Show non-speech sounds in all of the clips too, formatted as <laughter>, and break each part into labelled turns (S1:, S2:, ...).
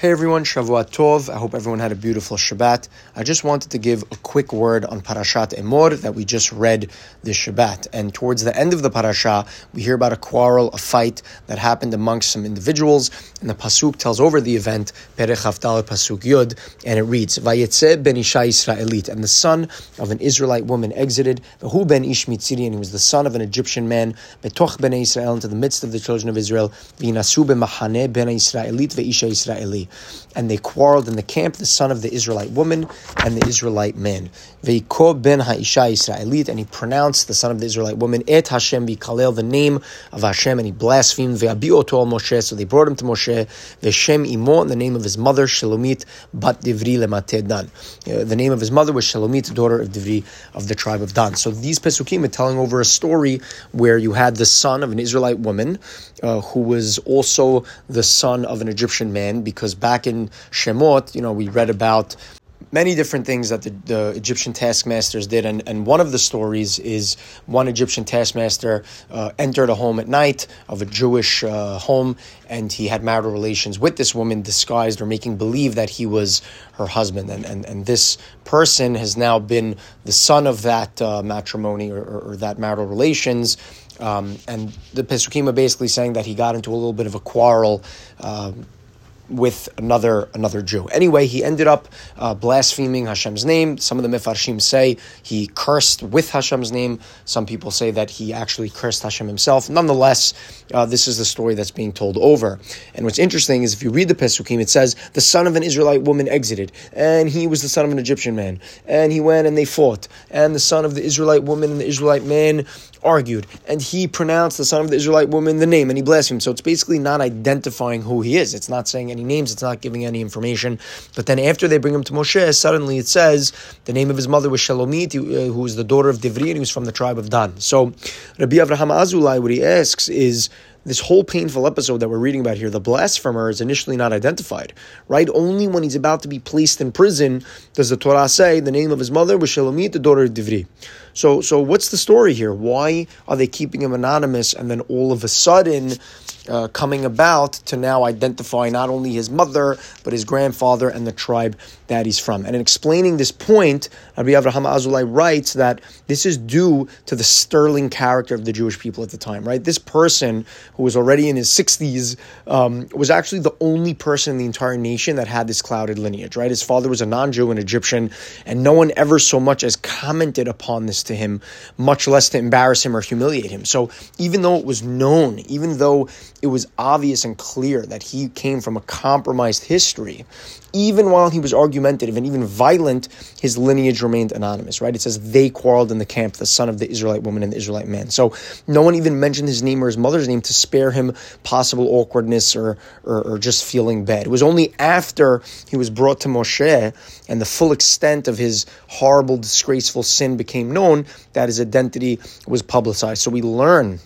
S1: Hey everyone, Shavua Tov. I hope everyone had a beautiful Shabbat. I just wanted to give a quick word on Parashat Emor that we just read this Shabbat. And towards the end of the parasha, we hear about a quarrel, a fight that happened amongst some individuals. And the Pasuk tells over the event, Perech Haftal Pasuk Yud, and it reads, Vayetze ben Isha Israelit. And the son of an Israelite woman exited, Vahu ben Ish Mitziri, and he was the son of an Egyptian man, Betoch ben Israel, into the midst of the children of Israel, Vinasu ben Mahane ben Israelit ve'isha Israeli and they quarreled in the camp, the son of the Israelite woman and the Israelite man. Ben Israelit, and he pronounced the son of the Israelite woman, Et Hashem Kalel, the name of Hashem, and he blasphemed Ve'abioto Moshe, so they brought him to Moshe, Ve'shem Imo, in the name of his mother, Shalomit Bat Divri Lemate Dan. Uh, the name of his mother was Shalomit, daughter of Divri of the tribe of Dan. So these Pesukim are telling over a story where you had the son of an Israelite woman uh, who was also the son of an Egyptian man, because back in Shemot, you know, we read about many different things that the, the, Egyptian taskmasters did. And, and one of the stories is one Egyptian taskmaster uh, entered a home at night of a Jewish uh, home, and he had marital relations with this woman, disguised or making believe that he was her husband. And, and, and this person has now been the son of that uh, matrimony or, or, or, that marital relations. Um, and the Pesukim are basically saying that he got into a little bit of a quarrel. Um, with another another Jew. Anyway, he ended up uh, blaspheming Hashem's name. Some of the Mefarshim say he cursed with Hashem's name. Some people say that he actually cursed Hashem himself. Nonetheless, uh, this is the story that's being told over. And what's interesting is if you read the Pesukim, it says the son of an Israelite woman exited, and he was the son of an Egyptian man, and he went and they fought, and the son of the Israelite woman and the Israelite man argued, and he pronounced the son of the Israelite woman the name, and he blasphemed. So it's basically not identifying who he is. It's not saying any names. It's not giving any information. But then after they bring him to Moshe, suddenly it says the name of his mother was Shalomit, uh, who was the daughter of Divri, and he was from the tribe of Dan. So Rabbi Avraham Azulai, what he asks is this whole painful episode that we're reading about here, the blasphemer is initially not identified, right? Only when he's about to be placed in prison does the Torah say the name of his mother was Shalomit, the daughter of Divri. So, so what's the story here? Why are they keeping him anonymous and then all of a sudden uh, coming about to now identify not only his mother, but his grandfather and the tribe that he's from. And in explaining this point, Rabbi Avraham Azulai writes that this is due to the sterling character of the Jewish people at the time, right? This person, who was already in his 60s, um, was actually the only person in the entire nation that had this clouded lineage, right? His father was a non Jew, an Egyptian, and no one ever so much as commented upon this to him, much less to embarrass him or humiliate him. So even though it was known, even though it was obvious and clear that he came from a compromised history. Even while he was argumentative and even violent, his lineage remained anonymous, right? It says they quarreled in the camp, the son of the Israelite woman and the Israelite man. So no one even mentioned his name or his mother's name to spare him possible awkwardness or, or, or just feeling bad. It was only after he was brought to Moshe and the full extent of his horrible, disgraceful sin became known that his identity was publicized. So we learn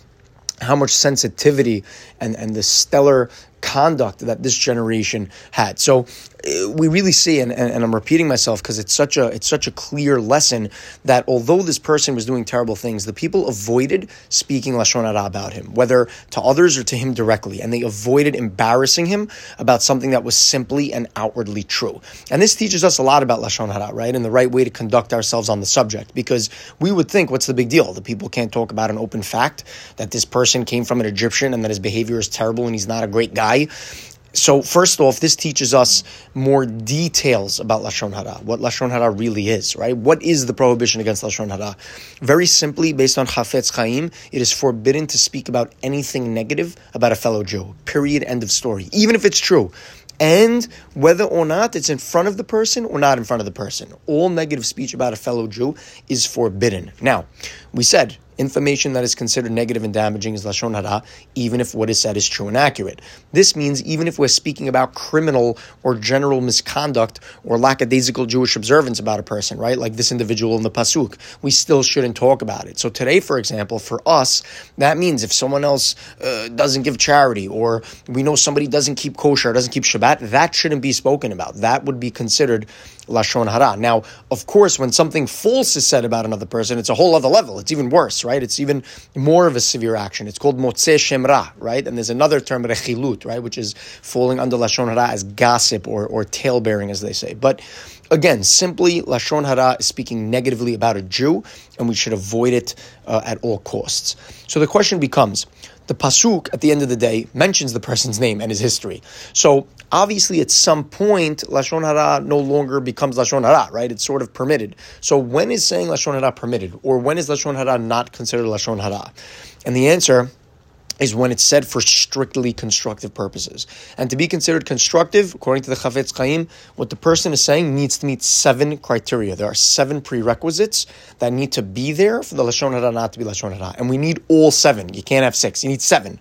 S1: how much sensitivity and, and the stellar conduct that this generation had. So uh, we really see, and, and, I'm repeating myself because it's such a it's such a clear lesson that although this person was doing terrible things, the people avoided speaking lashon hara about him, whether to others or to him directly, and they avoided embarrassing him about something that was simply and outwardly true. And this teaches us a lot about lashon hara, right, and the right way to conduct ourselves on the subject, because we would think, what's the big deal? The people can't talk about an open fact that this person came from an Egyptian and that his behavior is terrible and he's not a great guy. So first off, this teaches us more details about lashon hara, what lashon hara really is, right? What is the prohibition against lashon hara? Very simply, based on Chafetz Chaim, it is forbidden to speak about anything negative about a fellow Jew. Period. End of story. Even if it's true. And whether or not it's in front of the person or not in front of the person. All negative speech about a fellow Jew is forbidden. Now, we said Information that is considered negative and damaging is lashon hara, even if what is said is true and accurate. This means even if we're speaking about criminal or general misconduct or lackadaisical Jewish observance about a person, right? Like this individual in the pasuk, we still shouldn't talk about it. So today, for example, for us, that means if someone else uh, doesn't give charity or we know somebody doesn't keep kosher, doesn't keep Shabbat, that shouldn't be spoken about. That would be considered lashon hara. Now, of course, when something false is said about another person, it's a whole other level. It's even worse right? It's even more of a severe action. It's called motzi shem ra, right? And there's another term, rechilut, right, which is falling under lashon hara as gossip or or tale bearing, as they say. But again, simply lashon hara is speaking negatively about a Jew, and we should avoid it uh, at all costs. So the question becomes the pasuk at the end of the day mentions the person's name and his history. So obviously, at some point, lashon hara no longer becomes lashon hara, right? It's sort of permitted. So when is saying lashon hara permitted, or when is lashon hara not considered lashon hara? And the answer is when it's said for strictly constructive purposes. And to be considered constructive, according to the Chafetz Chaim, what the person is saying needs to meet seven criteria. There are seven prerequisites that need to be there for the Lashon Hara not to be Lashon Hara. And we need all seven. You can't have six. You need seven.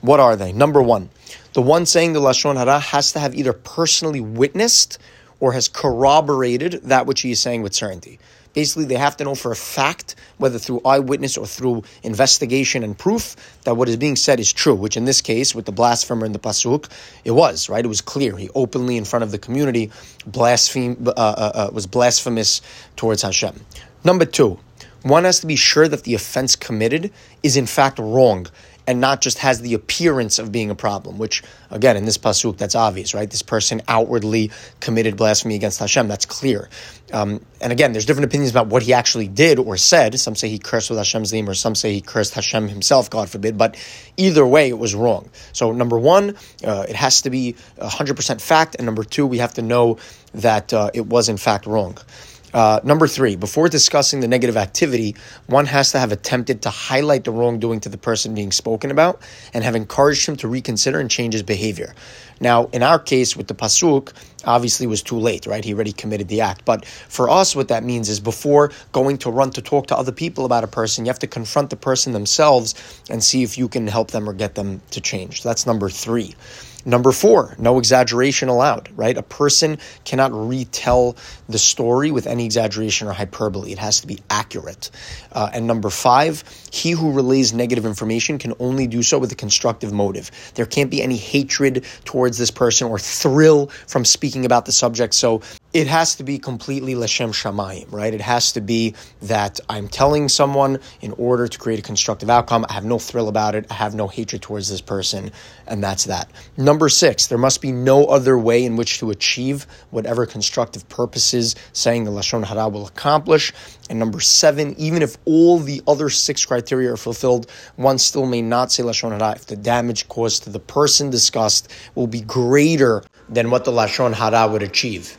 S1: What are they? Number one, the one saying the Lashon Hara has to have either personally witnessed or has corroborated that which he is saying with certainty. Basically, they have to know for a fact, whether through eyewitness or through investigation and proof, that what is being said is true, which in this case, with the blasphemer in the Pasuk, it was, right? It was clear. He openly, in front of the community, blaspheme, uh, uh, uh, was blasphemous towards Hashem. Number two, one has to be sure that the offense committed is in fact wrong and not just has the appearance of being a problem, which, again, in this pasuk, that's obvious, right? This person outwardly committed blasphemy against Hashem. That's clear. Um, and again, there's different opinions about what he actually did or said. Some say he cursed with Hashem's name, or some say he cursed Hashem himself, God forbid. But either way, it was wrong. So, number one, uh, it has to be 100% fact. And number two, we have to know that uh, it was in fact wrong. Uh, number three, before discussing the negative activity, one has to have attempted to highlight the wrongdoing to the person being spoken about and have encouraged him to reconsider and change his behavior. Now, in our case with the pasuk, obviously was too late, right? He already committed the act. But for us, what that means is before going to run to talk to other people about a person, you have to confront the person themselves and see if you can help them or get them to change. That's number three. Number four, no exaggeration allowed, right? A person cannot retell the story with any exaggeration or hyperbole. It has to be accurate. Uh, and number five, he who relays negative information can only do so with a constructive motive. There can't be any hatred towards this person or thrill from speaking about the subject. So it has to be completely Lashem Shamayim, right? It has to be that I'm telling someone in order to create a constructive outcome. I have no thrill about it. I have no hatred towards this person, and that's that. Number six, there must be no other way in which to achieve whatever constructive purposes saying the Lashon Hara will accomplish. And number seven, even if all the other six criteria are fulfilled, one still may not say Lashon Hara if the damage caused to the person discussed will be greater than what the Lashon Hara would achieve.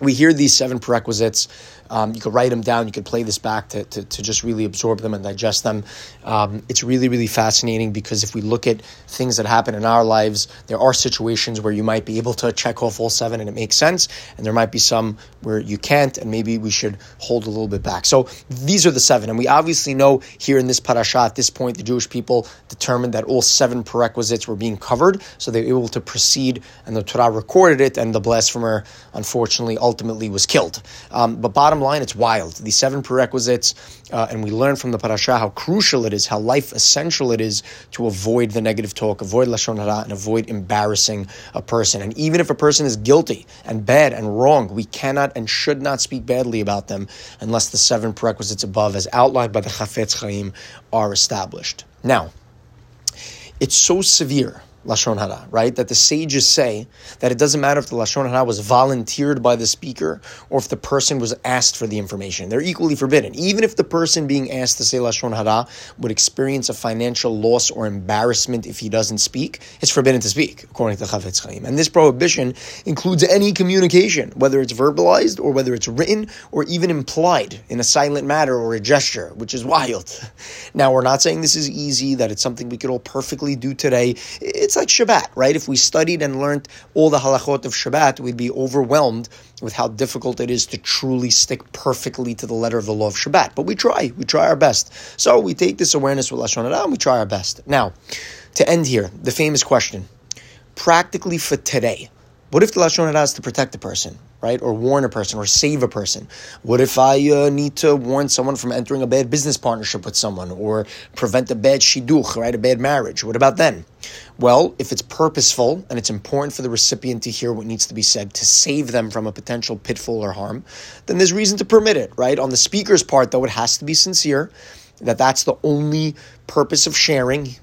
S1: We hear these seven prerequisites um, you could write them down. You could play this back to, to, to just really absorb them and digest them. Um, it's really, really fascinating because if we look at things that happen in our lives, there are situations where you might be able to check off all seven and it makes sense. And there might be some where you can't, and maybe we should hold a little bit back. So these are the seven. And we obviously know here in this parasha, at this point, the Jewish people determined that all seven prerequisites were being covered. So they were able to proceed, and the Torah recorded it, and the blasphemer, unfortunately, ultimately was killed. Um, but bottom line, it's wild. These seven prerequisites, uh, and we learn from the parasha how crucial it is, how life essential it is to avoid the negative talk, avoid lashon hara, and avoid embarrassing a person. And even if a person is guilty and bad and wrong, we cannot and should not speak badly about them unless the seven prerequisites above, as outlined by the Chafetz Chaim, are established. Now, it's so severe lashon hara, right? That the sages say that it doesn't matter if the lashon hara was volunteered by the speaker or if the person was asked for the information. They're equally forbidden. Even if the person being asked to say lashon hara would experience a financial loss or embarrassment if he doesn't speak, it's forbidden to speak, according to Chafetz Chaim. And this prohibition includes any communication, whether it's verbalized or whether it's written or even implied in a silent matter or a gesture, which is wild. <laughs> Now, we're not saying this is easy, that it's something we could all perfectly do today. It's like Shabbat, right? If we studied and learned all the halachot of Shabbat, we'd be overwhelmed with how difficult it is to truly stick perfectly to the letter of the law of Shabbat. But we try, we try our best. So we take this awareness with Lashon and we try our best. Now, to end here, the famous question, practically for today, what if the Lashon Hara is to protect a person? right? Or warn a person or save a person. What if I uh, need to warn someone from entering a bad business partnership with someone or prevent a bad shidduch, right? A bad marriage. What about then? Well, if it's purposeful and it's important for the recipient to hear what needs to be said to save them from a potential pitfall or harm, then there's reason to permit it, right? On the speaker's part, though, it has to be sincere that that's the only purpose of sharing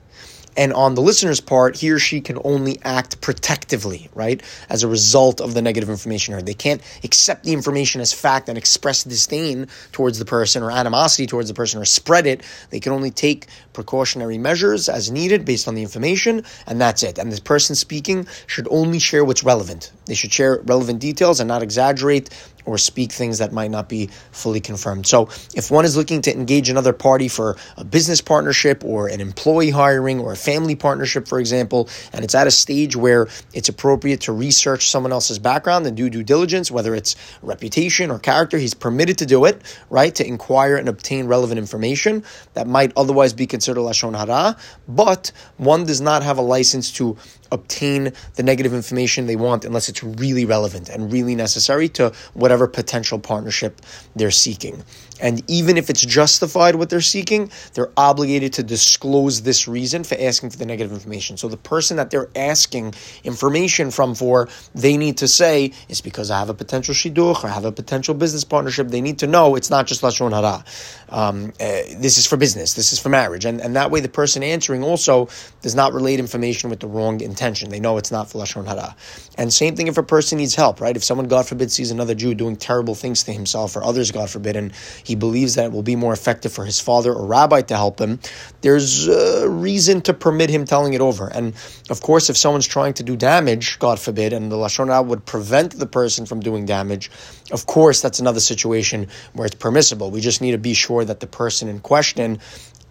S1: and on the listener's part, he or she can only act protectively, right? As a result of the negative information heard. They can't accept the information as fact and express disdain towards the person or animosity towards the person or spread it. They can only take precautionary measures as needed based on the information, and that's it. And the person speaking should only share what's relevant. They should share relevant details and not exaggerate or speak things that might not be fully confirmed. So, if one is looking to engage another party for a business partnership or an employee hiring or a family partnership, for example, and it's at a stage where it's appropriate to research someone else's background and do due diligence, whether it's reputation or character, he's permitted to do it, right? To inquire and obtain relevant information that might otherwise be considered Lashon Hara, but one does not have a license to obtain the negative information they want unless it's really relevant and really necessary to whatever potential partnership they're seeking. And even if it's justified what they're seeking, they're obligated to disclose this reason for asking for the negative information. So the person that they're asking information from for, they need to say, it's because I have a potential shidduch or I have a potential business partnership. They need to know it's not just Lashon Hara. Um, uh, this is for business, this is for marriage. And, and that way the person answering also does not relate information with the wrong intention. They know it's not for Lashon Hara. And same thing if a person needs help, right? If someone, God forbid, sees another Jew doing terrible things to himself or others, God forbid, and he believes that it will be more effective for his father or rabbi to help him, there's a reason to permit him telling it over. And of course, if someone's trying to do damage, God forbid, and the Lashon Hara would prevent the person from doing damage, of course, that's another situation where it's permissible. We just need to be sure that the person in question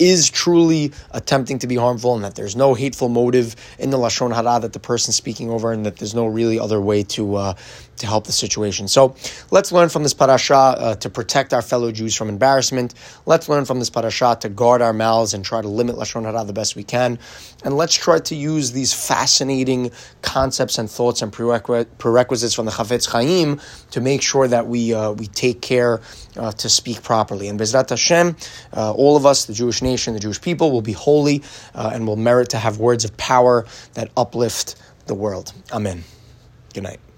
S1: is truly attempting to be harmful and that there's no hateful motive in the lashon hara that the person's speaking over and that there's no really other way to uh, to help the situation. So let's learn from this parasha uh, to protect our fellow Jews from embarrassment. Let's learn from this parasha to guard our mouths and try to limit lashon hara the best we can. And let's try to use these fascinating concepts and thoughts and prerequisites from the Chafetz Chaim to make sure that we uh, we take care uh, to speak properly. And Bezrat Hashem, uh, all of us, the Jewish nation, the Jewish people, will be holy uh, and will merit to have words of power that uplift the world. Amen. Good night.